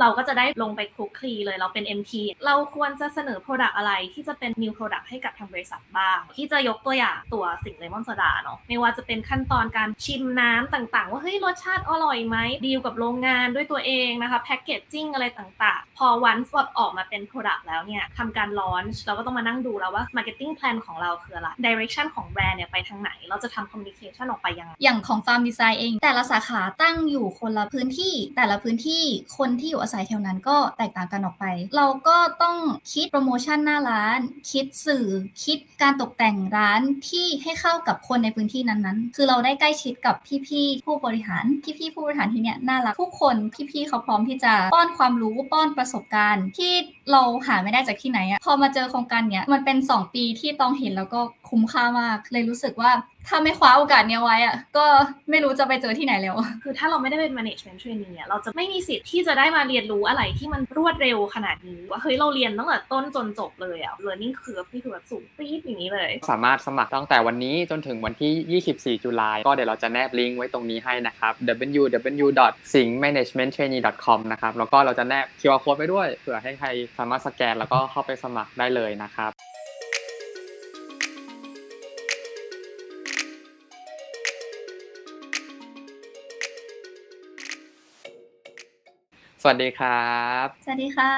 เราก็จะได้ลงไปคลุกคลีเลยเราเป็น MT เราควรจะเสนอ Product อะไรที่จะเป็น New Product ให้กับทางบริษัทบ้าง ที่จะยกตัวอย่างตัวสิ่งเลมอนโซดาเนาะไม่ว่าจะเป็นขั้นตอนการชิมน้ำต่างๆ ว่าเฮ้ยรสชาติอร่อยไหมดีลกับโรงงานด้วยตัวเองนะคะแพคเกจจิ้งอะไรต่างๆ พอวันสวออกมาเป็น Product แล้วเนี่ยทำการลอนช์เราก็ต้องมานั่งดูแล้วว่า Marketing Plan ของเราคืออะไร Direction ของแบรนด์เนี่ยไปทางไหน เราจะทำ Communication ออกไปยังไงอย่างของฟาร์มดีไซน์เอง แต่ละสาขาตั้งอยู่คนละพื้นที่ แต่ละพื้นที่คนที่อยู่อาศัยแถวนั้นก็แตกต่างกันออกไป เราก็ต้องคิดโปรโมชั่นหน้าร้าน คิดสื่อคิดการตกแต่งร้านที่ให้เข้ากับคนในพื้นที่นั้นๆ คือเราได้ใกล้ชิดกับพี่ๆผู้บริหารพี่ๆผู้บริหารที่เนี่ยน่ารักทุกคนพี่ๆเขาพร้อมที่จะป้อนความรู้ป้อนประสบการณ์ ที่เราหาไม่ได้จากที่ไหนอะพอมาเจอโครงการเนี้ยมันเป็น 2 ปีที่ต้องเห็นแล้วก็คุ้มค่ามาก เลยรู้สึกว่าถ้าไม่คว้าโอกาสเนี้ยไว้อะก็ไม่รู้จะไปเจอที่ไหนแล้ว คือถ้าเราไม่ได้เป็น management trainee เนี่ยเราจะไม่มีสิทธิ์ที่จะได้มาเรียนรู้อะไรที่มันรวดเร็วขนาดนี้ว่าเฮ้ยเราเรียนตั้งแต่ต้นจนจบเลยอะ learning curve นี่คือแบบสูงปี๊ดอย่างนี้เลย สามารถสมัครตั้งแต่วันนี้จนถึงวันที่ 24ตุลาก็เดี๋ยวเราจะแนบลิงก์ไว้ตรงนี้ให้นะครับ www.singmanagementtrainee.com นะครับแล้วก็เราจะแนบ QR code ไว้ด้วยเผื่อให้ใครสามารถสแกนแล้วก็เข้าไปสมัครได้เลยนะครับ สวัสดีครับ สวัสดีค่ะ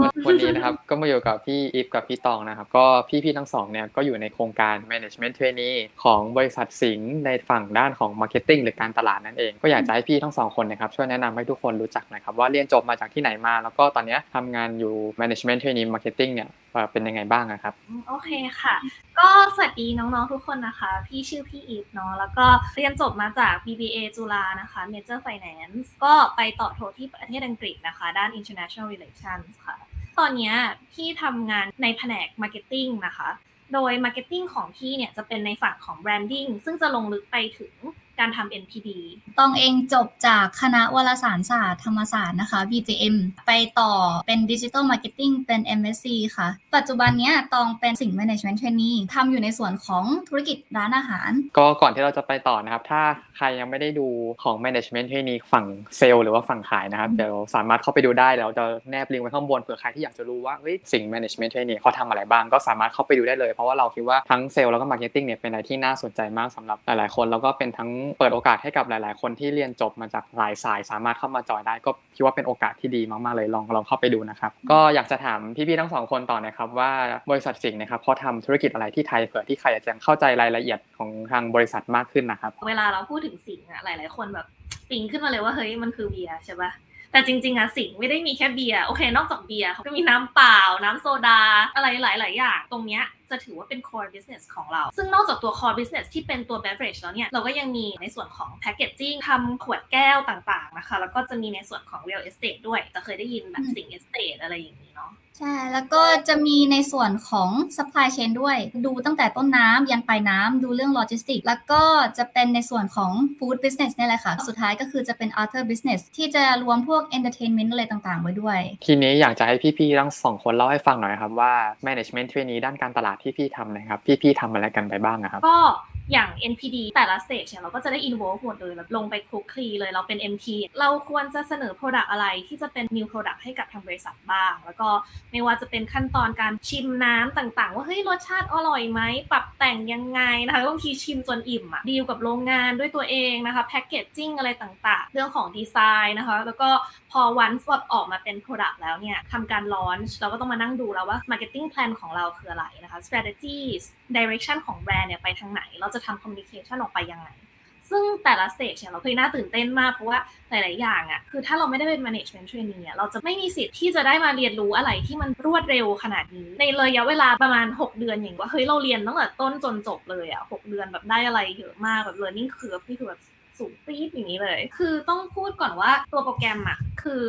วันวันนี้นะครับก็มาอยู่กับพี่อีฟกับพี่ตองนะครับ ก็พี่ๆทั้งสองเนี่ยก็อยู่ในโครงการ Management Trainee ของบริษัทสิงห์ในฝั่งด้านของ Marketing หรือการตลาดนั่นเอง ก็อยากจะให้พี่ทั้งสองคนนะครับช่วยแนะนำให้ทุกคนรู้จักหน่อยครับว่าเรียนจบมาจากที่ไหนมา แล้วก็ตอนเนี้ยทำงานอยู่ Management Trainee Marketing เนี่ย เอ่อเป็นยังไงบ้างอะครับ โอเคค่ะ ก็สวัสดีน้องๆทุกคนนะคะ พี่ชื่อพี่อีฟเนาะแล้วก็เรียนจบมาจาก BBA จุฬานะคะ Major Finance ก็ไปต่อโทที่ประเทศอังกฤษนะคะ ด้าน International Relations ค่ะ ตอนนี้พี่ทำงานในแผนก Marketing นะคะ โดย Marketing ของพี่เนี่ยจะเป็นในฝั่งของ Branding ซึ่งจะลงลึกไปถึง การทำ NPD ตองเองจบจากคณะวารสารศาสตร์ธรรมศาสตร์นะคะ BGM ไปต่อเป็น Digital Marketing เป็น MSc ค่ะ ปัจจุบันเนี้ยตองเป็นสิ่ง Management Trainee ทำอยู่ในส่วนของธุรกิจร้านอาหาร ก็ก่อนที่เราจะไปต่อนะครับ ถ้าใครยังไม่ได้ดูของ Management ที่นี้ฝั่งเซลล์หรือว่าฝั่งขายนะครับเดี๋ยวสามารถเข้าไปดูได้แล้วจะแนบลิงก์ไว้ข้างบนเผื่อใครที่อยากจะรู้ว่าเฮ้ยสิ่ง Management ที่นี้เขาทำอะไรบ้างก็สามารถเข้าไปดูได้เลย เพราะว่าเราคิดว่าทั้งเซลล์แล้วก็ Marketing เนี่ยเป็นอะไรที่น่าสนใจมากสำหรับหลายๆคนแล้วก็เป็นทั้งเปิดโอกาสให้กับหลาย ๆ คนที่เรียนจบมาจากหลายสาย สามารถเข้ามาจอยได้ ก็คิดว่าเป็นโอกาสที่ดีมาก ๆ เลยลองลองเข้าไปดูนะครับก็อยากจะถามพี่ ๆ ทั้งสองคนต่อนะครับว่าบริษัทสิงห์นะครับเขาทำธุรกิจอะไรที่ไทยเผื่อที่ใครอยากจะเข้าใจรายละเอียดของทางบริษัทมากขึ้นนะครับ เวลาเราพูดถึงสิงห์อะหลาย ๆ คนแบบปิ๊งขึ้นมาเลยว่าเฮ้ยมันคือเบียร์ใช่ปะ แต่จริงๆอะสิงห์ไม่ได้มีแค่เบียร์โอเค นอกจากเบียร์เขาก็มีน้ำเปล่า น้ำโซดา อะไรหลาย ๆ อย่าง ตรงเนี้ยจะถือว่าเป็น core business ของเรา ซึ่งนอกจากตัว core business ที่เป็นตัว beverage แล้วเนี่ย เราก็ยังมีในส่วนของ packaging ทำขวดแก้วต่าง ๆ นะคะ แล้วก็จะมีในส่วนของ real estate ด้วย จะเคยได้ยินแบบสิงห์ estate อะไรอย่างนี้เนาะ ใช่ แล้วก็จะมีในส่วนของ supply chain ด้วย ดูตั้งแต่ต้นน้ำยันปลายน้ำดูเรื่อง logistics แล้วก็จะเป็นในส่วนของ food business นี่แหละค่ะ สุดท้ายก็คือจะเป็น other business ที่จะรวมพวก entertainment อะไรต่างๆ ไว้ด้วย ทีนี้อยากจะให้พี่ๆทั้งสองคนเล่าให้ฟังหน่อยครับว่า management trainee ด้านการตลาดที่พี่ทำนะครับ พี่ๆทำอะไรกันไปบ้างอะครับก็ อย่าง NPD แต่ละ stage เนี่ยเราก็จะได้ involve หมดเลยแบบลงไปคลุกคลีเลยเราเป็น MT เราควรจะเสนอ product อะไรที่จะเป็น new product ให้กับทางบริษัทบ้าง แล้วก็ไม่ว่าจะเป็นขั้นตอนการชิมน้ำต่างๆ ว่าเฮ้ยรสชาติอร่อยไหมปรับแต่งยังไงนะคะบางทีชิมจนอิ่มอะดีลกับโรงงานด้วยตัวเองนะคะแพคเกจจิ้งอะไรต่างๆ เรื่องของดีไซน์นะคะ แล้วก็พอวันสวอออกมาเป็น product แล้วเนี่ยทำการลอนช์เราก็ต้องมานั่งดูแล้วว่า marketing plan ของเราคืออะไรนะคะ strategies direction ของแบรนด์เนี่ยไปทางไหน เราจะทำ communication ออกไปยังไง ซึ่งแต่ละ stage เนี่ยเราเคยน่าตื่นเต้นมาก เพราะว่าหลาย ๆ อย่างอะ่ะคือถ้าเราไม่ได้เป็น management trainee เนี่ยเราจะไม่มีสิทธิ์ที่จะได้มาเรียนรู้อะไรที่มันรวดเร็วขนาดนี้ ในระยะเวลาประมาณ 6 เดือนอย่างว่าเฮ้ยเราเรียนตั้งแต่ต้นจนจบเลยอะ่ะหกเดือนแบบได้อะไรเยอะมากแบบ learning curve นี่คือแบบสูงปี๊ดอย่างนี้เลย คือต้องพูดก่อนว่าตัวโปรแกรมอะ่ะคือ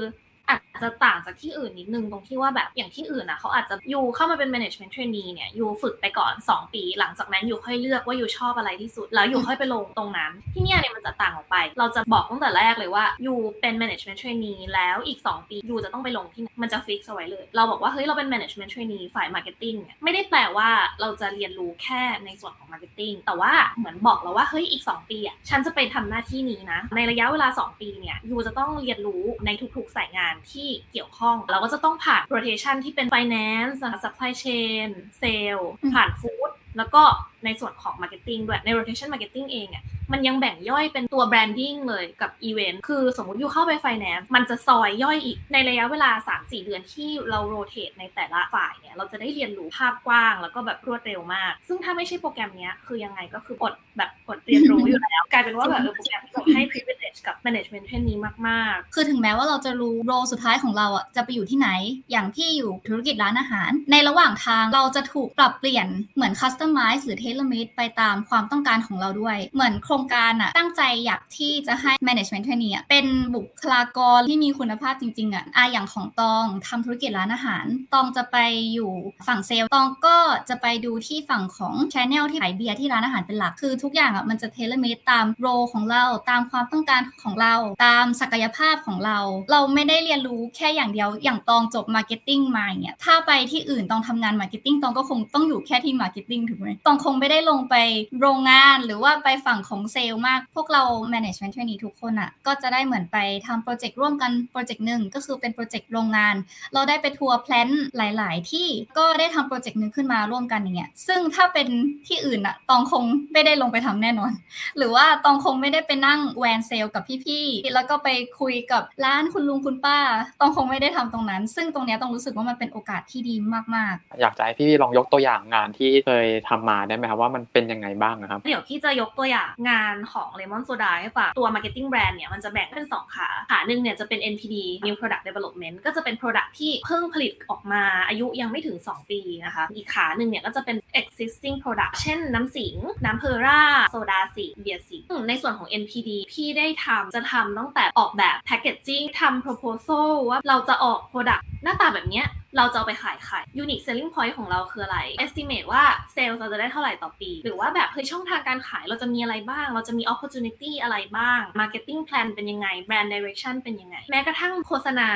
อาจจะต่างจากที่อื่นนิดนึงตรงที่ว่าแบบอย่างที่อื่นนะเขาอาจจะยูเข้ามาเป็น management trainee เนี่ยยูฝึกไปก่อน 2 ปี หลังจากนั้นยูค่อยเลือกว่ายูชอบอะไรที่สุด แล้วยูค่อยไปลงตรงนั้น ที่เนี่ยเนี่ยมันจะต่างออกไป เราจะบอกตั้งแต่แรกเลยว่ายูเป็น management trainee แล้วอีก 2 ปียูจะต้องไปลงที่ไหนมันจะฟิกเอาไว้เลย เราบอกว่าเฮ้ยเราเป็น management trainee ฝ่าย marketing เนี่ยไม่ได้แปลว่าเราจะเรียนรู้แค่ในส่วนของ marketing แต่ว่าเหมือนบอกเราว่าเฮ้ยอีก 2 ปีอะฉันจะไปทำหน้าที่นี้นะในระยะเวลา 2 ปีเนี่ยยูจะต้องเรียนรู้ในทุกๆสายงานที่เกี่ยวข้อง เราก็จะต้องผ่าน rotation ที่เป็น finance supply chain sale ผ่าน food แล้วก็ในส่วนของ marketing ด้วยใน rotation marketing เองอะ มันยังแบ่งย่อยเป็นตัว branding เลยกับ event คือสมมติอยู่เข้าไป finance มันจะซอยย่อยอีกในระยะเวลา 3-4 เดือนที่เรา rotate ในแต่ละฝ่ายเนี่ยเราจะได้เรียนรู้ภาพกว้าง แล้วก็แบบรวดเร็วมาก ซึ่งถ้าไม่ใช่โปรแกรมเนี้ยคือยังไงก็คืออดแบบอดเรียนรู้อยู่แล้ว กลายเป็นว่าแบบโปรแกรมที่ให้ privilege กับ management เทนนี้มากๆ คือถึงแม้ว่าเราจะรู้โรสุดท้ายของเราอะจะไปอยู่ที่ไหน อย่างที่อยู่ธุรกิจร้านอาหาร ในระหว่างทางเราจะถูกปรับเปลี่ยนเหมือน customize หรือ tailor made ไปตามความต้องการของเราด้วย เหมือนโครงการอะตั้งใจอยากที่จะให้ management trainee อะเป็นบุคลากรที่มีคุณภาพจริงๆอะอะอย่างของตองทำธุรกิจร้านอาหาร ตองจะไปอยู่ฝั่งเซลล์ตองก็จะไปดูที่ฝั่งของ channel ที่ขายเบียร์ที่ร้านอาหารเป็นหลักคือทุกอย่างอะมันจะ tailor made ตามโรของเราตามความต้องการของเรา ตามศักยภาพของเรา เราไม่ได้เรียนรู้แค่อย่างเดียวอย่างตองจบ marketing มาอย่าเงี้ยถ้าไปที่อื่นตองทำงาน marketing ตองก็คงต้องอยู่แค่ที่ marketing ถูกไหมตองคงไม่ได้ลงไปโรงงานหรือว่าไปฝั่งของเซลล์มาก พวกเรา management trainee ทุกคนอะ ก็จะได้เหมือนไปทำโปรเจกต์ร่วมกันโปรเจกต์หนึ่งก็คือเป็นโปรเจกต์โรงงาน เราได้ไปทัวร์ plant หลาย ๆ ที่ก็ได้ทำโปรเจกต์หนึ่งขึ้นมาร่วมกันอย่างเงี้ยซึ่งถ้าเป็นที่อื่นอะตองคงไม่ได้ลงไปทำแน่นอน หรือว่าตองคงไม่ได้ไปนั่ง van sales กับพี่ๆแล้วก็ไปคุยกับร้านคุณลุงคุณป้า ตองคงไม่ได้ทำตรงนั้น ซึ่งตรงเนี้ยตองรู้สึกว่ามันเป็นโอกาสที่ดีมากอยากจะให้พี่ลองยกตัวอย่างงานที่เคยทำมาได้ไหมครับว่ามันเป็นยังไงบ้างนะครับเดี๋ยวพี่จะยกตัวอย่างงานของ Lemon Soda ให้ฟังตัว Marketing Brand เนี่ยมันจะแบ่งเป็น 2 ขา ขาหนึ่งเนี่ยจะเป็น NPD New Product Development ก็จะเป็น Product ที่เพิ่งผลิตออกมาอายุยังไม่ถึง 2 ปีนะคะ อีกขาหนึ่งเนี่ยก็จะเป็น existing product เช่นน้ำสิง น้ำเพอร่า โซดาสีเบียร์สีในส่วนของ NPD พี่ได้ทำจะทำตั้งแต่ออกแบบ packaging ทำ proposal ว่าเราจะออก product หน้าตาแบบเนี้ยเราจะไปขายใคร unique selling point ของเราคืออะไร estimate ว่า sales เราจะได้เท่าไหร่ต่อปี หรือว่าแบบเฮ้ยช่องทางการขายเราจะมีอะไรบ้าง เราจะมี opportunity อะไรบ้าง marketing plan เป็นยังไง brand direction เป็นยังไง แม้กระทั่งโฆษณา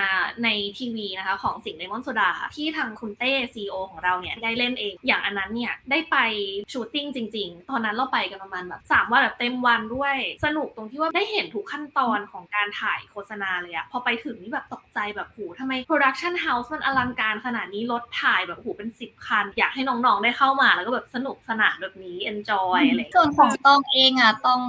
ในทีวีนะคะของสิงห์เลมอนโซดาที่ทางคุณเต้ CEO ของเราเนี่ยได้เล่นเอง อย่างอันนั้นเนี่ยได้ไป shooting จริง ๆ ตอนนั้นเราไปกันประมาณแบบ3วันแบบเต็มวันด้วย สนุกตรงที่ว่าได้เห็นทุกขั้นตอนของการถ่ายโฆษณาเลยอะพอไปถึงนี่แบบตกใจแบบโหทำไม production house มันอลังการขนาดนี้รถถ่ายแบบโหเป็น10คัน อยากให้น้องๆได้เข้ามาแล้วก็แบบสนุกสนานแบบนี้ enjoy อะไรอย่างๆส่เงี้ย ส่วนของตองเองอะตอง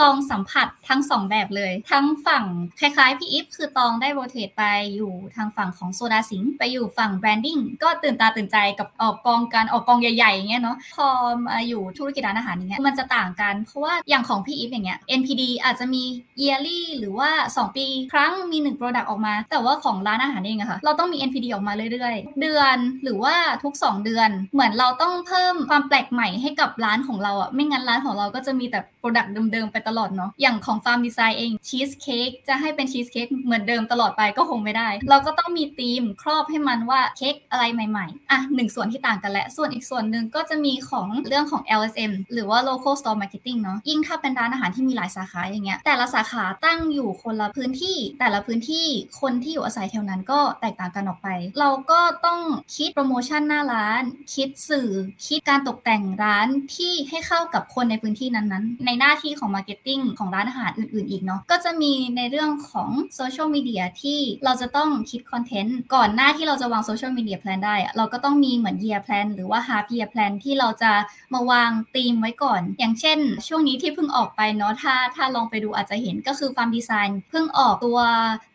ลองสัมผัสทั้งสองแบบเลย ทั้งฝั่งคล้ายๆพี่อิฟคือตองได้ rotate ไปอยู่ทางฝั่งของโซดาสิงห์ไปอยู่ฝั่ง branding ก็ตื่นตาตื่นใจกับออกกองการออกกองใหญ่ๆอย่างเงี้ยเนาะพอมาอยู่ธุรกิจร้านอาหารอย่างเงี้ยมันจะต่างกันเพราะว่าอย่างของพี่อิฟอย่างเงี้ย NPD อาจจะมี yearly หรือว่า 2 ปี ครั้งมี1 product ออกมา แต่ว่าของร้านอาหารเองอะค่ะเราต้องมี NPD ออกมาเรื่อยๆ เดือนหรือว่าทุก 2 เดือน เหมือนเราต้องเพิ่มความแปลกใหม่ให้กับร้านของเราอะไม่งั้นร้านของเราก็จะมีแต่ product เดิมๆไปตลอดเนาะอย่างของ Farm Design เองชีสเค้กจะให้เป็นชีสเค้กเหมือนเดิมตลอดไปก็คงไม่ได้ เราก็ต้องมีธีมครอบให้มันว่าเค้กอะไรใหม่ๆอะหนึ่งส่วนที่ต่างกันและส่วนอีกส่วนหนึ่งก็จะมีของเรื่องของ LSM หรือว่า local store marketing เนาะยิ่งถ้าเป็นร้านอาหารที่มีหลายสาขาอย่างเงี้ยแต่ละสาขาตั้งอยู่คนละพื้นที่ แต่ละพื้นที่คนที่อยู่อาศัยแถวนั้นก็แตกต่างกันออกไป เราก็ต้องคิดโปรโมชั่นหน้าร้าน คิดสื่อ คิดการตกแต่งร้านที่ให้เข้ากับคนในพื้นที่นั้นๆ ในหน้าที่ของ Marketing ของร้านอาหารอื่นๆ อีกเนาะ ก็จะมีในเรื่องของโซเชียลมีเดียที่เราจะต้องคิดคอนเทนต์ก่อนหน้าที่เราจะวาง social media plan ได้ เราก็ต้องมีเหมือน year plan หรือว่า half year plan ที่เราจะมาวางธีมไว้ก่อน อย่างเช่น ช่วงนี้ที่เพิ่งออกไปเนาะ ถ้าถ้าลองไปดูอาจจะเห็นก็คือ Farm Design เพิ่งออกตัว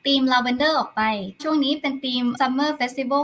ธีม Lavender ออกไป ช่วงนี้เป็นธีม Summer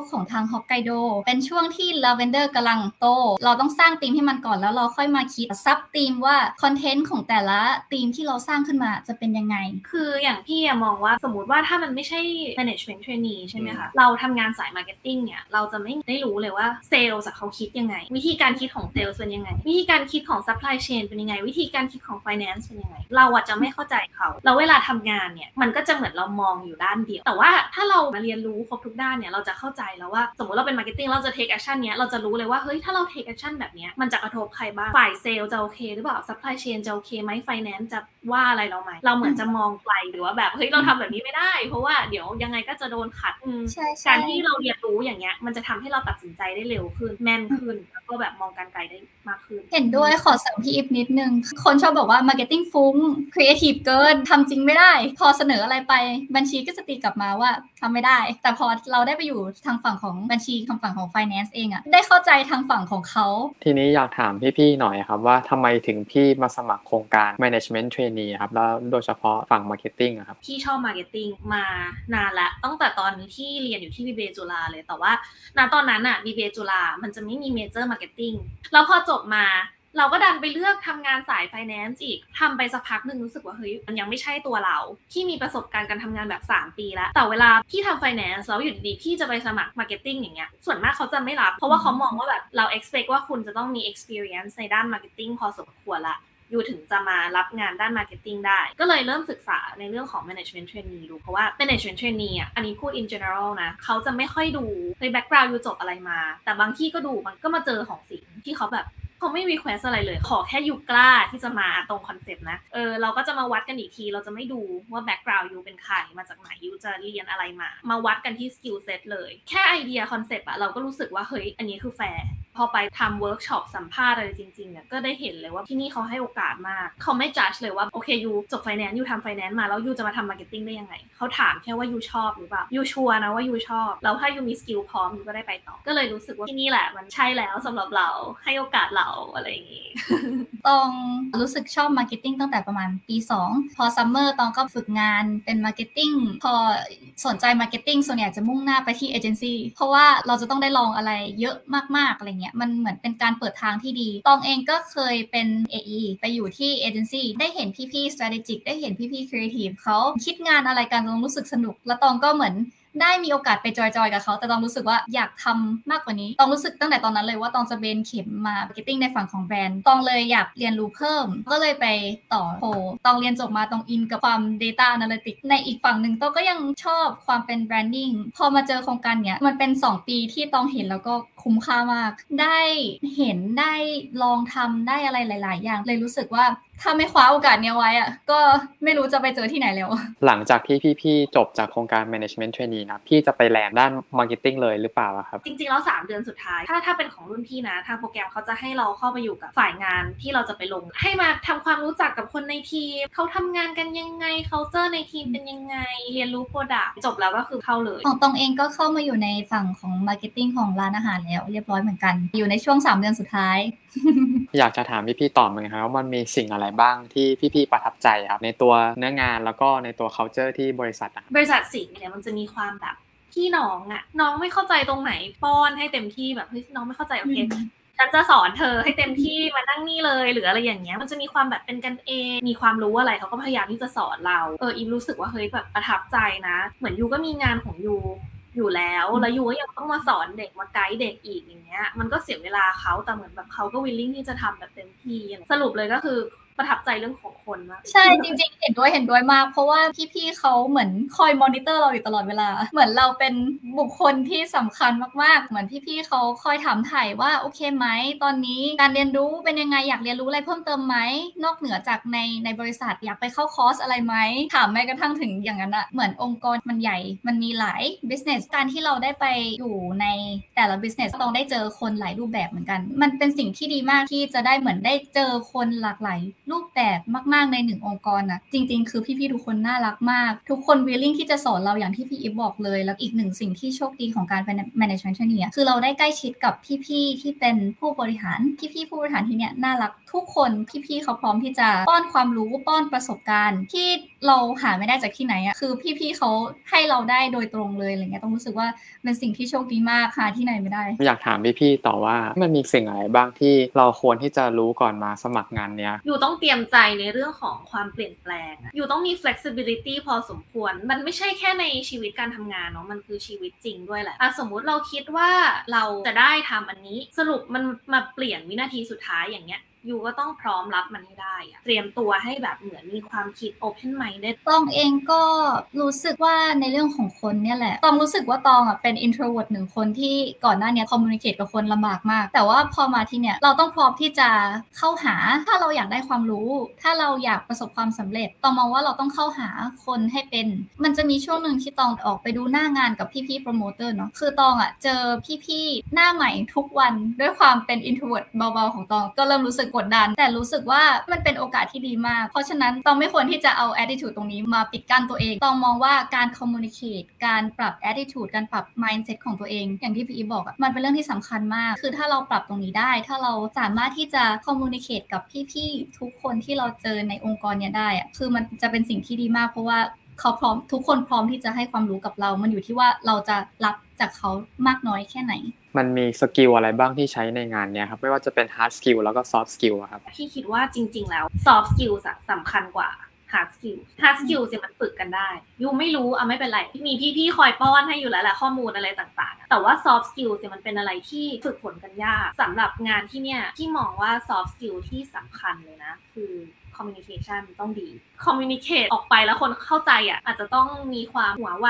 Festival ของทางฮอกไกโดเป็นช่วงที่ Lavender กำลังโต เราต้องสร้างธีมให้มันก่อนแล้วเราค่อยมาคิด sub theme ว่าคอนเทนต์ของแต่ละธีมที่เราสร้างขึ้นมาจะเป็นยังไง คืออย่างพี่อะมองว่าสมมติว่าถ้ามันไม่ใช่ management trainee ใช่ไหมคะ เราทำงานสาย marketing เนี่ยเราจะไม่ได้รู้เลยว่าเซลล์เขาคิดยังไง วิธีการคิดของเซลล์เป็นยังไง วิธีการคิดของ supply chain เป็นยังไง วิธีการคิดของ finance เป็นยังไง เราอะจะไม่เข้าใจเขาแล้วเวลาทำงานเนี่ยมันก็จะเหมือนเรามองอยู่ด้านเดียว แต่ว่าถ้าเรามาเรียนรู้ครบทุกด้านเนี่ยเราจะเข้าใจแล้วว่า สมมติเราเป็น marketing เราจะ take action เนี้ยเราจะรู้เลยว่าเฮ้ยถ้าเรา take action แบบเนี้ยมันจะกระทบใครบ้างฝ่ายเซลล์จะโอเคหรือเปล่า supply chain จะโอเคไหม finance จะว่าอะไรเราไหมเราเหมือนจะมองไกลหรือว่าแบบเฮ้ยเราทำแบบนี้ไม่ได้ เพราะว่าเดี๋ยวยังไงก็จะโดนขัดอืมใช่ใช่การที่เราเรียนรู้อย่างเงี้ยมันจะทำให้เราตัดสินใจได้เร็วขึ้นแม่นขึ้นแล้วก็แบบมองการไกลได้มากขึ้น เห็นด้วยขอเสริมพี่อิฟนิดนึง คนชอบบอกว่า Marketing ฟุ้ง Creative เกินทำจริงไม่ได้ พอเสนออะไรไปบัญชีก็จะตีกลับมาว่าทำไม่ได้ แต่พอเราได้ไปอยู่ทางฝั่งของบัญชีทางฝั่งของ finance เองอะได้เข้าใจทางฝั่งของเขา ทีนี้อยากถามพี่ๆหน่อยครับว่าทำไมถึงพี่มาสมัครโครงการ management trainee ครับแล้วโดยเฉพาะฝั่ง marketing อะครับพี่ชอบ marketing มานานละตั้งแต่ตอนที่เรียนอยู่ที่ BBA จุฬาเลยแต่ว่าณตอนนั้นอะ BBA จุฬามันจะไม่มี major marketing แล้วพอจบมา เราก็ดันไปเลือกทำงานสาย finance อีกทำไปสักพักหนึ่งรู้สึกว่าเฮ้ยมันยังไม่ใช่ตัวเรา ที่มีประสบการณ์การทำงานแบบ 3 ปีแล้ว แต่เวลาพี่ทำ finance แล้วอยู่ดีๆพี่จะไปสมัคร marketing อย่างเงี้ยส่วนมากเขาจะไม่รับ เพราะว่าเขามองว่าแบบเรา expect ว่าคุณจะต้องมี experience ในด้าน marketing พอสมควรละyou ถึงจะมารับงานด้าน marketing ได้ ก็เลยเริ่มศึกษาในเรื่องของ management trainee ดู เพราะว่า management trainee อะ อันนี้พูด in general นะ เขาจะไม่ค่อยดูใน background you จบอะไรมา แต่บางที่ก็ดูมันก็มาเจอของสิ่งที่เขาแบบ เขาไม่มี request อะไรเลย ขอแค่ you กล้าที่จะมาตรงคอนเซปต์นะ เออเราก็จะมาวัดกันอีกที เราจะไม่ดูว่า background you เป็นใคร มาจากไหน you จะเรียนอะไรมา มาวัดกันที่ skill set เลย แค่ไอเดียคอนเซปต์อะเราก็รู้สึกว่าเฮ้ยอันนี้คือแฟร์ พอไปทำเวิร์กช็อปสัมภาษณ์อะไรจริงๆเนี่ยก็ได้เห็นเลยว่าที่นี่เขาให้โอกาสมาก เขาไม่จัดเลยว่า โอเค you จบ finance you ทำไฟแนนซ์มาแล้ว you จะมาทำ marketing ได้ยังไง เขาถามแค่ว่า you ชอบหรือเปล่า you sure นะว่า you ชอบ แล้วถ้า you มี skill พร้อม you ก็ได้ไปต่อ ก็เลยรู้สึกว่าที่นี่แหละมันใช่แล้วสำหรับเราให้โอกาสเราอะไรอย่างงี้ตองรู้สึกชอบ marketing ตั้งแต่ประมาณปี 2 พอซัมเมอร์ตองก็ฝึกงานเป็น marketing พอสนใจ marketing ส่วนใหญ่จะมุ่งหน้าไปที่เอเจนซี่เพราะว่าเราจะต้องได้ลองอะไรเยอะมากๆอะไรเงี้ยมันเหมือนเป็นการเปิดทางที่ดี ตองเองก็เคยเป็น AE ไปอยู่ที่เอเจนซี่ได้เห็นพี่ๆ strategic ได้เห็นพี่ๆ creative เขาคิดงานอะไรกันตองรู้สึกสนุก แล้วตองก็เหมือน ได้มีโอกาสไปจอยๆกับเขาแต่ตองรู้สึกว่าอยากทำมากกว่านี้ตองรู้สึกตั้งแต่ตอนนั้นเลยว่าตองจะเบนเข็มมา marketing ในฝั่งของแบรนด์ตองเลยอยากเรียนรู้เพิ่ม ก็เลยไปต่อโทตองเรียนจบมาตองอินกับความ Data Analytics ในอีกฝั่งหนึ่งตองก็ยังชอบความเป็น Branding พอมาเจอโครงการเนี้ยมันเป็น 2 ปีที่ตองเห็นแล้วก็คุ้มค่ามาก ได้เห็นได้ลองทำได้อะไรหลาย ๆ อย่างเลยรู้สึกว่า ถ้าไม่คว้าโอกาสเนี้ยไว้อะก็ไม่รู้จะไปเจอที่ไหนแล้ว หลังจากที่พี่ๆจบจากโครงการ management trainee นะพี่จะไปแลนด้าน marketing เลยหรือเปล่าอะครับ จริงๆแล้วสามเดือนสุดท้าย ถ้าถ้าเป็นของรุ่นพี่นะ ทางโปรแกรมเขาจะให้เราเข้าไปอยู่กับฝ่ายงานที่เราจะไปลง ให้มาทำความรู้จักกับคนในทีมเขาทำงานกันยังไงเขาเจอในทีมเป็นยังไง เรียนรู้ product จบแล้วก็คือเข้าเลย ของตองเองก็เข้ามาอยู่ในฝั่งของ marketing ของร้านอาหารแล้วเรียบร้อยเหมือนกัน อยู่ในช่วง 3 เดือนสุดท้ายอยากจะถามพี่ๆต่อเหมือนกันครับว่ามันมีสิ่งอะไรบ้างที่พี่ๆประทับใจครับ ในตัวเนื้องานแล้วก็ในตัว culture ที่บริษัทอะบริษัทสิงห์เนี่ยมันจะมีความแบบพี่น้องอะน้องไม่เข้าใจตรงไหนป้อนให้เต็มที่แบบเฮ้ยน้องไม่เข้าใจโอเคฉันจะสอนเธอให้เต็มที่มานั่งนี่เลย หรืออะไรอย่างเงี้ยมันจะมีความแบบเป็นกันเองมีความรู้อะไรเขาก็พยายามที่จะสอนเราเอออีรู้สึกว่าเฮ้ยแบบประทับใจนะ เหมือนยูก็มีงานของยู อยู่แล้ว แล้วยูก็ยังต้องมาสอนเด็กมาไกด์เด็กอีกอย่างเงี้ย มันก็เสียเวลาเขาแต่เหมือนแบบเขาก็วิลลิ่งที่จะทำแบบเต็มที่สรุปเลยก็คือ ประทับใจเรื่องของคนมากใช่จริง ๆ เห็นด้วยเห็นด้วยมาก เพราะว่าพี่ๆเขาเหมือนคอยมอนิเตอร์เราอยู่ตลอดเวลา เหมือนเราเป็นบุคคลที่สำคัญมากๆ เหมือนพี่ๆเขาคอยถามถ่ายว่าโอเคไหมตอนนี้การเรียนรู้เป็นยังไงอยากเรียนรู้อะไรเพิ่มเติมไหมนอกเหนือจากในในบริษัทอยากไปเข้าคอร์สอะไรไหมถามแม้กระทั่งถึงอย่างนั้นอะเหมือนองค์กรมันใหญ่ มันมีหลาย business การที่เราได้ไปอยู่ในแต่ละ business ต้องได้เจอคนหลายรูปแบบเหมือนกัน มันเป็นสิ่งที่ดีมากที่จะได้เหมือนได้เจอคนหลากหลายรูปแบบมาก ๆ ในหนึ่งองค์กรนะจริง ๆ คือพี่ ๆ ทุกคนน่ารักมาก ทุกคน willing ที่จะสอนเราอย่างที่พี่อีฟบอกเลย แล้วอีกหนึ่งสิ่งที่โชคดีของการเป็น management trainee อะคือเราได้ใกล้ชิดกับพี่ๆที่เป็นผู้บริหารพี่ๆผู้บริหารที่เนี่ยน่ารักทุกคนพี่ๆเขาพร้อมที่จะป้อนความรู้ป้อนประสบการณ์ ที่เราหาไม่ได้จากที่ไหนอะคือพี่ๆเขาให้เราได้โดยตรงเลยอะไรเงี้ยต้องรู้สึกว่าเป็นสิ่งที่โชคดีมากหาที่ไหนไม่ได้ อยากถามพี่ๆต่อว่ามันมีสิ่งอะไรบ้างที่เราควรที่จะรู้ก่อนมาสมัครงานเนี้ยอยู่ต้องเตรียมใจในเรื่องของความเปลี่ยนแปลงอะอยู่ต้องมี flexibility พอสมควร มันไม่ใช่แค่ในชีวิตการทำงานเนาะ มันคือชีวิตจริงด้วยแหละอะสมมุติเราคิดว่าเราจะได้ทำอันนี้ สรุปมันมาเปลี่ยนวินาทีสุดท้ายอย่างเงี้ย ยูก็ต้องพร้อมรับมันให้ได้อะเตรียมตัวให้แบบเหมือนมีความคิด open minded ตองเองก็รู้สึกว่าในเรื่องของคนเนี่ยแหละ ตองรู้สึกว่าตองอะเป็น introvert หนึ่งคนที่ก่อนหน้านี้ communicate กับคนลำบากมาก แต่ว่าพอมาที่เนี่ยเราต้องพร้อมที่จะเข้าหา ถ้าเราอยากได้ความรู้ ถ้าเราอยากประสบความสำเร็จ ตองมองว่าเราต้องเข้าหาคนให้เป็น มันจะมีช่วงหนึ่งที่ตองออกไปดูหน้างานกับพี่ๆ promoter เนาะ คือตองอะเจอพี่ๆหน้าใหม่ทุกวันด้วยความเป็น introvert เบาๆของตอง ก็เริ่มรู้สึกกดดัน แต่รู้สึกว่ามันเป็นโอกาสที่ดีมาก เพราะฉะนั้นต้องไม่ควรที่จะเอา attitude ตรงนี้มาปิดกั้นตัวเอง ต้องมองว่าการ communicate การปรับ attitude การปรับ mindset ของตัวเอง อย่างที่พี่อีบอกมันเป็นเรื่องที่สำคัญมาก คือถ้าเราปรับตรงนี้ได้ ถ้าเราสามารถที่จะ communicate กับพี่ๆทุกคนที่เราเจอในองค์กรเนี่ยได้คือมันจะเป็นสิ่งที่ดีมาก เพราะว่าเขาพร้อมทุกคนพร้อมที่จะให้ความรู้กับเรา มันอยู่ที่ว่าเราจะรับจากเขามากน้อยแค่ไหน มันมีสกิลอะไรบ้างที่ใช้ในงานเนี้ยครับ ไม่ว่าจะเป็น hard skill แล้วก็ soft skill ครับ พี่คิดว่าจริง ๆ แล้ว soft skill สำคัญกว่า hard skills hard skills เนี่ยมันฝึกกันได้ ยูไม่รู้อะไม่เป็นไร มีพี่ๆคอยป้อนให้อยู่แล้วแหละข้อมูลอะไรต่างๆ แต่ว่า soft skills เนี่ยมันเป็นอะไรที่ฝึกฝนกันยากสำหรับงานที่เนี่ยที่มองว่า soft skill ที่สำคัญเลยนะ คือ communication ต้องดี communicate ออกไปแล้วคนเข้าใจอะอาจจะต้องมีความหัวไว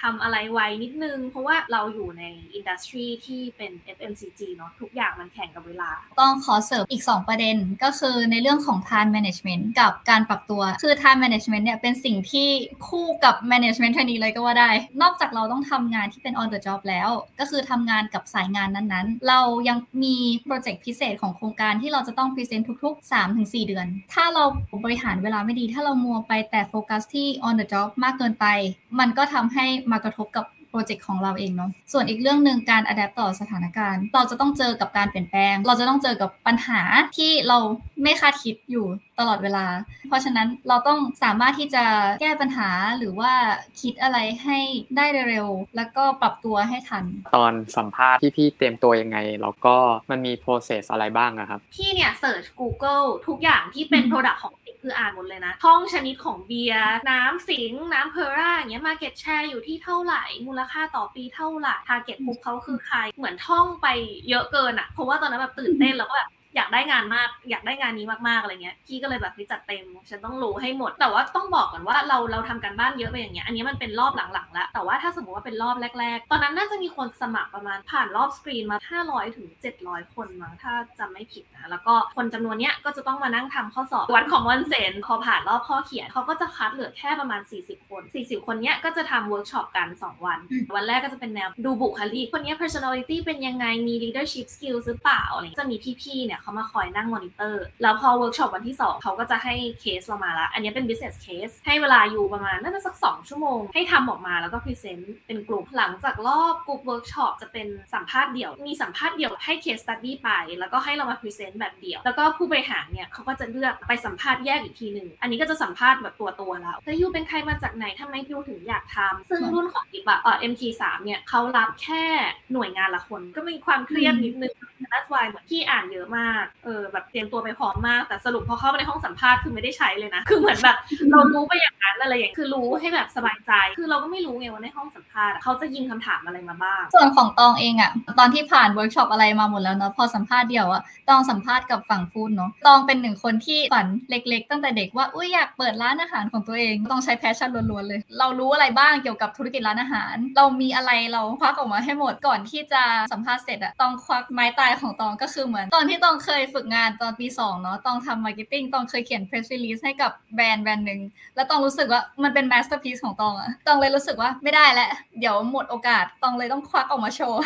ทำอะไรไวนิดนึง เพราะว่าเราอยู่ในอินดัสทรีที่เป็น FMCG เนาะทุกอย่างมันแข่งกับเวลา ต้องขอเสริมอีก 2 ประเด็นก็คือในเรื่องของ time management กับการปรับตัว คือ time management เนี่ยเป็นสิ่งที่คู่กับ management ทันทีเลยก็ว่าได้ นอกจากเราต้องทำงานที่เป็น on the job แล้ว ก็คือทำงานกับสายงานนั้นๆ เรายังมีโปรเจกต์พิเศษของโครงการที่เราจะต้องพรีเซนต์ทุก ๆ 3-4 เดือน ถ้าเราราบริหารเวลาไม่ดี ถ้าเรามัวไปแต่โฟกัสที่ on the job มากเกินไป มันก็ทำให้มากระทบกับ โปรเจกต์ของเราเองเนาะส่วนอีกเรื่องหนึ่งการ adapt ต่อสถานการณ์ เราจะต้องเจอกับการเปลี่ยนแปลง เราจะต้องเจอกับปัญหาที่เราไม่คาดคิดอยู่ตลอดเวลา เพราะฉะนั้นเราต้องสามารถที่จะแก้ปัญหาหรือว่าคิดอะไรให้ได้เร็วๆแล้วก็ปรับตัวให้ทัน ตอนสัมภาษณ์ที่พี่เตรียมตัวยังไง แล้วก็มันมี process อะไรบ้างอะครับ พี่เนี่ย search Google ทุกอย่างที่เป็นอืม Product ของสิง คืออ่านหมดเลยนะท่องชนิดของเบียร์น้ำสิงห์ น้ำเพอร่าอย่างเงี้ย market share อยู่ที่เท่าไหร่ มูลค่าต่อปีเท่าไหร่ target กลุ่มเขาคือใคร เหมือนท่องไปเยอะเกินอะเพราะว่าตอนนั้นแบบตื่นเต้นแล้วก็แบบ อยากได้งานมาก อยากได้งานนี้มากๆอะไรเงี้ยพี่ก็เลยแบบไปจัดเต็ม ฉันต้องรู้ให้หมด แต่ว่าต้องบอกก่อนว่าเราเราทำการบ้านเยอะไปอย่างเงี้ยอันนี้มันเป็นรอบหลังๆแล้วแต่ว่าถ้าสมมติว่าเป็นรอบแรก ๆ ตอนนั้นน่าจะมีคนสมัครประมาณผ่านรอบสกรีนมา 500ถึง700 คนมั้งถ้าจำไม่ผิดนะแล้วก็คนจำนวนเนี้ยก็จะต้องมานั่งทำข้อสอบวัด common sense พอผ่านรอบข้อเขียนเขาก็จะคัดเหลือแค่ประมาณ 40 คน 40 คนเนี้ยก็จะทำเวิร์กช็อปกัน 2 วันอืมวันแรกก็จะเป็นแนวดูบุคลิกคนเนี้ย personality เป็นยังไงมี leadership skills หรือเปล่าอะไรเงี้ยจะมีพี่ๆเนี่ยเขามาคอยนั่งมอนิเตอร์ แล้วพอเวิร์กช็อปวันที่ 2 เขาก็จะให้เคสเรามาละ อันนี้เป็น business case ให้เวลาอยู่ประมาณน่าจะสัก 2 ชั่วโมง ให้ทำออกมาแล้วก็ present เป็นกลุ่ม หลังจากรอบกลุ่มเวิร์กช็อปจะเป็นสัมภาษณ์เดี่ยว มีสัมภาษณ์เดี่ยวให้ case study ไป แล้วก็ให้เรามา present แบบเดี่ยว แล้วก็ผู้บริหารเนี่ยเขาก็จะเลือกไปสัมภาษณ์แยกอีกทีหนึ่ง อันนี้ก็จะสัมภาษณ์แบบตัวตัวแล้วแล้ว you เป็นใครมาจากไหนทำไม you ถึงอยากทำซึ่งรุ่นของอิบะเอ่อ MT3 เนี่ยเขารับแค่หน่วยงานละคน ก็มีความเครียดนิดนึง that's why เหมือนที่อ่านเยอะมากเออแบบเตรียมตัวไปพร้อมมาก แต่สรุปพอเข้าไปในห้องสัมภาษณ์คือไม่ได้ใช้เลยนะ คือเหมือนแบบเรารู้ไปอย่างนั้นอะไรอย่าง คือรู้ให้แบบสบายใจ คือเราก็ไม่รู้ไงว่าในห้องสัมภาษณ์เขาจะยิงคำถามอะไรมาบ้าง ส่วนของตองเองอะตอนที่ผ่านเวิร์กช็อปอะไรมาหมดแล้วเนาะ พอสัมภาษณ์เดี่ยวอะตองสัมภาษณ์กับฝั่ง food เนาะ ตองเป็นหนึ่งคนที่ฝันเล็ก ๆ ตั้งแต่เด็กว่า อุ้ยอยากเปิดร้านอาหารของตัวเอง ต้องใช้ passion ล้วนๆเลย เรารู้อะไรบ้างเกี่ยวกับธุรกิจร้านอาหาร เรามีอะไรเราควักออกมาให้หมดก่อนที่จะสัมภาษณ์เสร็จอะตองควักไม้ตายของตองก็คือเหมือน ตอนที่ตองเคยฝึกงานตอนปีสองเนาะตองทำ marketing ตองเคยเขียน press release ให้กับแบรนด์แบรนด์หนึ่งแล้วตองรู้สึกว่ามันเป็น masterpiece ของตองอะตองเลยรู้สึกว่าไม่ได้แล้วเดี๋ยวหมดโอกาสตองเลยต้องควักออกมาโชว์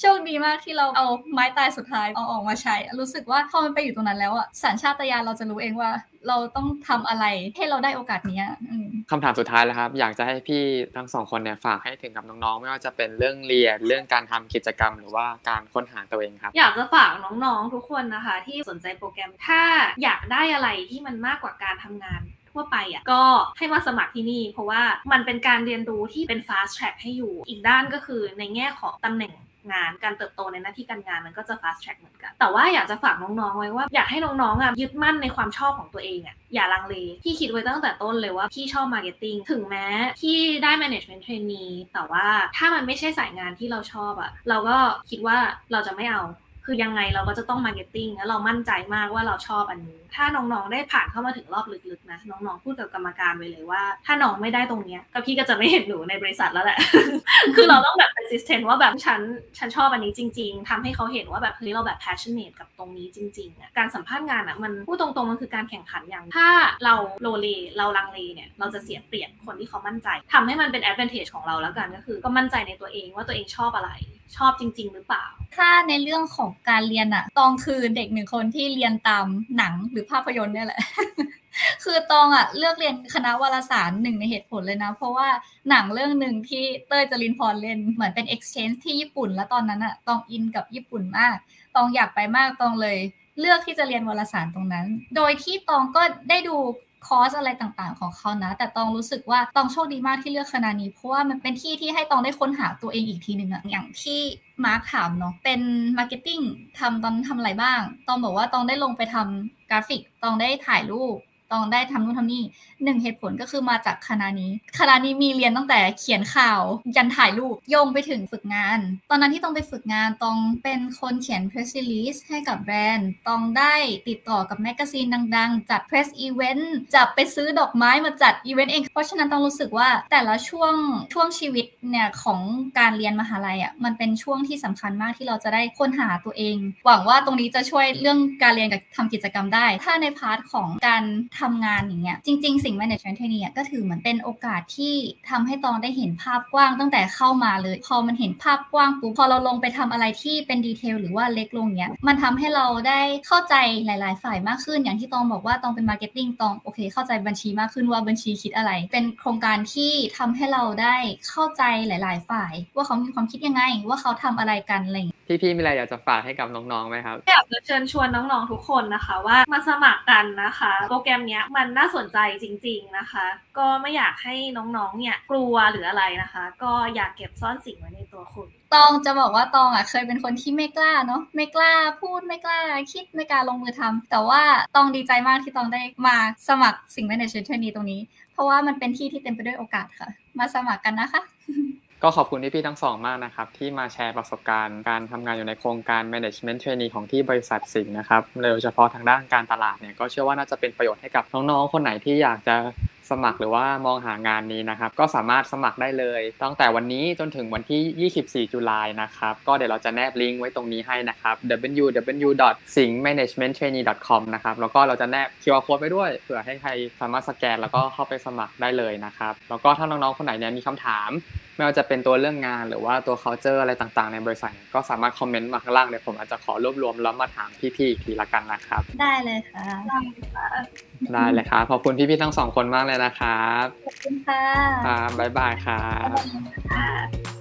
โชคดีมากที่เราเอาไม้ตายสุดท้ายเอาออกมาใช้ รู้สึกว่าพอมันไปอยู่ตรงนั้นแล้วอะสัญชาตญาณเราจะรู้เองว่า เราต้องทำอะไรให้เราได้โอกาสเนี้ยอืมคำถามสุดท้ายแล้วครับ อยากจะให้พี่ทั้งสองคนเนี่ยฝากให้ถึงกับน้องๆ ไม่ว่าจะเป็นเรื่องเรียนเรื่องการทำกิจกรรม หรือว่าการค้นหาตัวเองครับ อยากจะฝากน้องๆทุกคนนะคะ ที่สนใจโปรแกรมถ้าอยากได้อะไรที่มันมากกว่าการทำงานทั่วไปอะก็ให้มาสมัครที่นี่ เพราะว่ามันเป็นการเรียนรู้ที่เป็น fast track ให้อยู่ อีกด้านก็คือในแง่ของตำแหน่ง งานการเติบโตในหน้าที่การงานมันก็จะ fast track เหมือนกัน แต่ว่าอยากจะฝากน้องๆไว้ว่าอยากให้น้องๆอะยึดมั่นในความชอบของตัวเองอะอย่าลังเลพี่คิดไว้ตั้งแต่ต้นเลยว่าพี่ชอบ marketing ถึงแม้ที่ได้ management trainee แต่ว่าถ้ามันไม่ใช่สายงานที่เราชอบอะเราก็คิดว่าเราจะไม่เอา คือยังไงเราก็จะต้อง marketing แล้วเรามั่นใจมากว่าเราชอบอันนี้ ถ้าน้องๆได้ผ่านเข้ามาถึงรอบลึกๆนะน้องๆพูดกับกรรมการไว้เลยว่า ถ้าน้องไม่ได้ตรงเนี้ยก็พี่ก็จะไม่เห็นหนูในบริษัทแล้วแหละ คือเราต้องแบบ persistent ว่าแบบฉันฉันชอบอันนี้จริง ๆทำให้เขาเห็นว่าแบบเฮ้ยเราแบบ passionate กับตรงนี้จริงๆอะการสัมภาษณ์งานอะมันพูดตรงๆมันคือการแข่งขันอย่าง ถ้าเราโลเลเราลังเลเนี่ยเราจะเสียเปรียบคนที่เขามั่นใจทำให้มันเป็น advantage ของเราแล้วกันก็คือ ก็มั่นใจในตัวเองว่าตัวเองชอบอะไรชอบจริง ๆ หรือเปล่า ถ้าในเรื่องของการเรียนอะตองคือเด็กหนึ่งคนที่เรียนตามหนังหรือภาพยนตร์เนี่ยแหละ คือตองอะเลือกเรียนคณะวารสารหนึ่งในเหตุผลเลยนะ เพราะว่าหนังเรื่องหนึ่งที่เต้ยจรินพรเล่นเหมือนเป็น exchange ที่ญี่ปุ่น แล้วตอนนั้นอะตองอินกับญี่ปุ่นมาก ตองอยากไปมากตองเลยเลือกที่จะเรียนวารสารตรงนั้น โดยที่ตองก็ได้ดู คอร์สอะไรต่างๆ ของเขานะ แต่ตองรู้สึกว่าตองโชคดีมากที่เลือกคณะนี้ เพราะว่ามันเป็นที่ที่ให้ตองได้ค้นหาตัวเองอีกทีหนึ่งอะอย่างที่มาร์คถามเนาะเป็น marketing ทำตอนทำอะไรบ้างตองบอกว่าตองได้ลงไปทำกราฟิกตองได้ถ่ายรูป ตองได้ทำนู่นทำนี่หนึ่งเหตุผลก็คือมาจากคณะนี้คณะนี้มีเรียนตั้งแต่เขียนข่าว ยันถ่ายรูปโยงไปถึงฝึกงาน ตอนนั้นที่ต้องไปฝึกงานต้องเป็นคนเขียน press release ให้กับแบรนด์ตองได้ติดต่อกับแมกกาซีนดังๆ จัด press event จะไปซื้อดอกไม้มาจัดอีเวนต์เอง เพราะฉะนั้นตองรู้สึกว่าแต่ละช่วงช่วงชีวิตเนี่ยของการเรียนมหาลัยอะมันเป็นช่วงที่สำคัญมากที่เราจะได้ค้นหาตัวเอง หวังว่าตรงนี้จะช่วยเรื่องการเรียนกับทำกิจกรรมได้ ถ้าใน part ของการทำงานอย่างเงี้ยจริง ๆ ซึ่ง management trainee อะก็ถือเหมือนเป็นโอกาสที่ทำให้ตองได้เห็นภาพกว้างตั้งแต่เข้ามาเลย พอมันเห็นภาพกว้างปุ๊บพอเราลงไปทำอะไรที่เป็น detail หรือว่าเล็กลงเนี้ยมันทำให้เราได้เข้าใจหลาย ๆ ฝ่ายมากขึ้น อย่างที่ตองบอกว่าตองเป็น marketing ตองโอเค เข้าใจบัญชีมากขึ้นว่าบัญชีคิดอะไร เป็นโครงการที่ทำให้เราได้เข้าใจหลาย ๆ ฝ่าย ว่าเขามีความคิดยังไง ว่าเขาทำอะไรกันอะไรเพี่ๆมีอะไรอยากจะฝากให้กับน้องๆไหมครับอยากจะเชิญชวนน้องๆทุกคนนะคะ ว่ามาสมัครกันนะคะ โปรแกรมเนี้ยมันน่าสนใจจริง ๆนะคะ ก็ไม่อยากให้น้องๆเนี่ยกลัวหรืออะไรนะคะ ก็อยากเก็บซ่อนสิ่งไว้ในตัวคุณตองจะบอกว่าตองอะเคยเป็นคนที่ไม่กล้าเนาะไม่กล้าพูดไม่กล้าคิดไม่กล้าลงมือทำแต่ว่าตองดีใจมากที่ตองได้มาสมัครสิ่งแมเนจเมนต์นี้ตรงนี้ เพราะว่ามันเป็นที่ที่เต็มไปด้วยโอกาสค่ะ มาสมัครกันนะคะ ก็ขอบคุณพี่ๆทั้งสองมากนะครับ ที่มาแชร์ประสบการณ์การทำงานอยู่ในโครงการ management trainee ของที่บริษัทสิงห์นะครับโดยเฉพาะทางด้านการตลาดเนี่ยก็เชื่อว่าน่าจะเป็นประโยชน์ให้กับน้องๆ คนไหนที่อยากจะสมัครหรือว่ามองหางานนี้นะครับ ก็สามารถสมัครได้เลย ตั้งแต่วันนี้จนถึงวันที่ 24ตุลายนะครับ ก็เดี๋ยวเราจะแนบลิงก์ไว้ตรงนี้ให้นะครับ www.singmanagementtrainee.com นะครับ แล้วก็เราจะแนบ QR code ไว้ด้วยเผื่อให้ใครสามารถสแกนแล้วก็เข้าไปสมัครได้เลยนะครับ แล้วก็ถ้าน้องๆคนไหนเนี่ยมีคำถาม ไม่ว่าจะเป็นตัวเรื่องงานหรือว่าตัว culture อะไรต่างๆ ในบริษัทเนี่ยก็สามารถคอมเมนต์มาข้างล่างเดี๋ยวผมอาจจะขอรวบรวมแล้วมาถามพี่ๆอีกทีละกันนะครับ ได้เลยค่ะ ได้เลยครับขอบคุณพี่ๆทั้งสองคนมากเลยนะครับ ขอบคุณค่ะครับบ๊ายบายครับค่ะ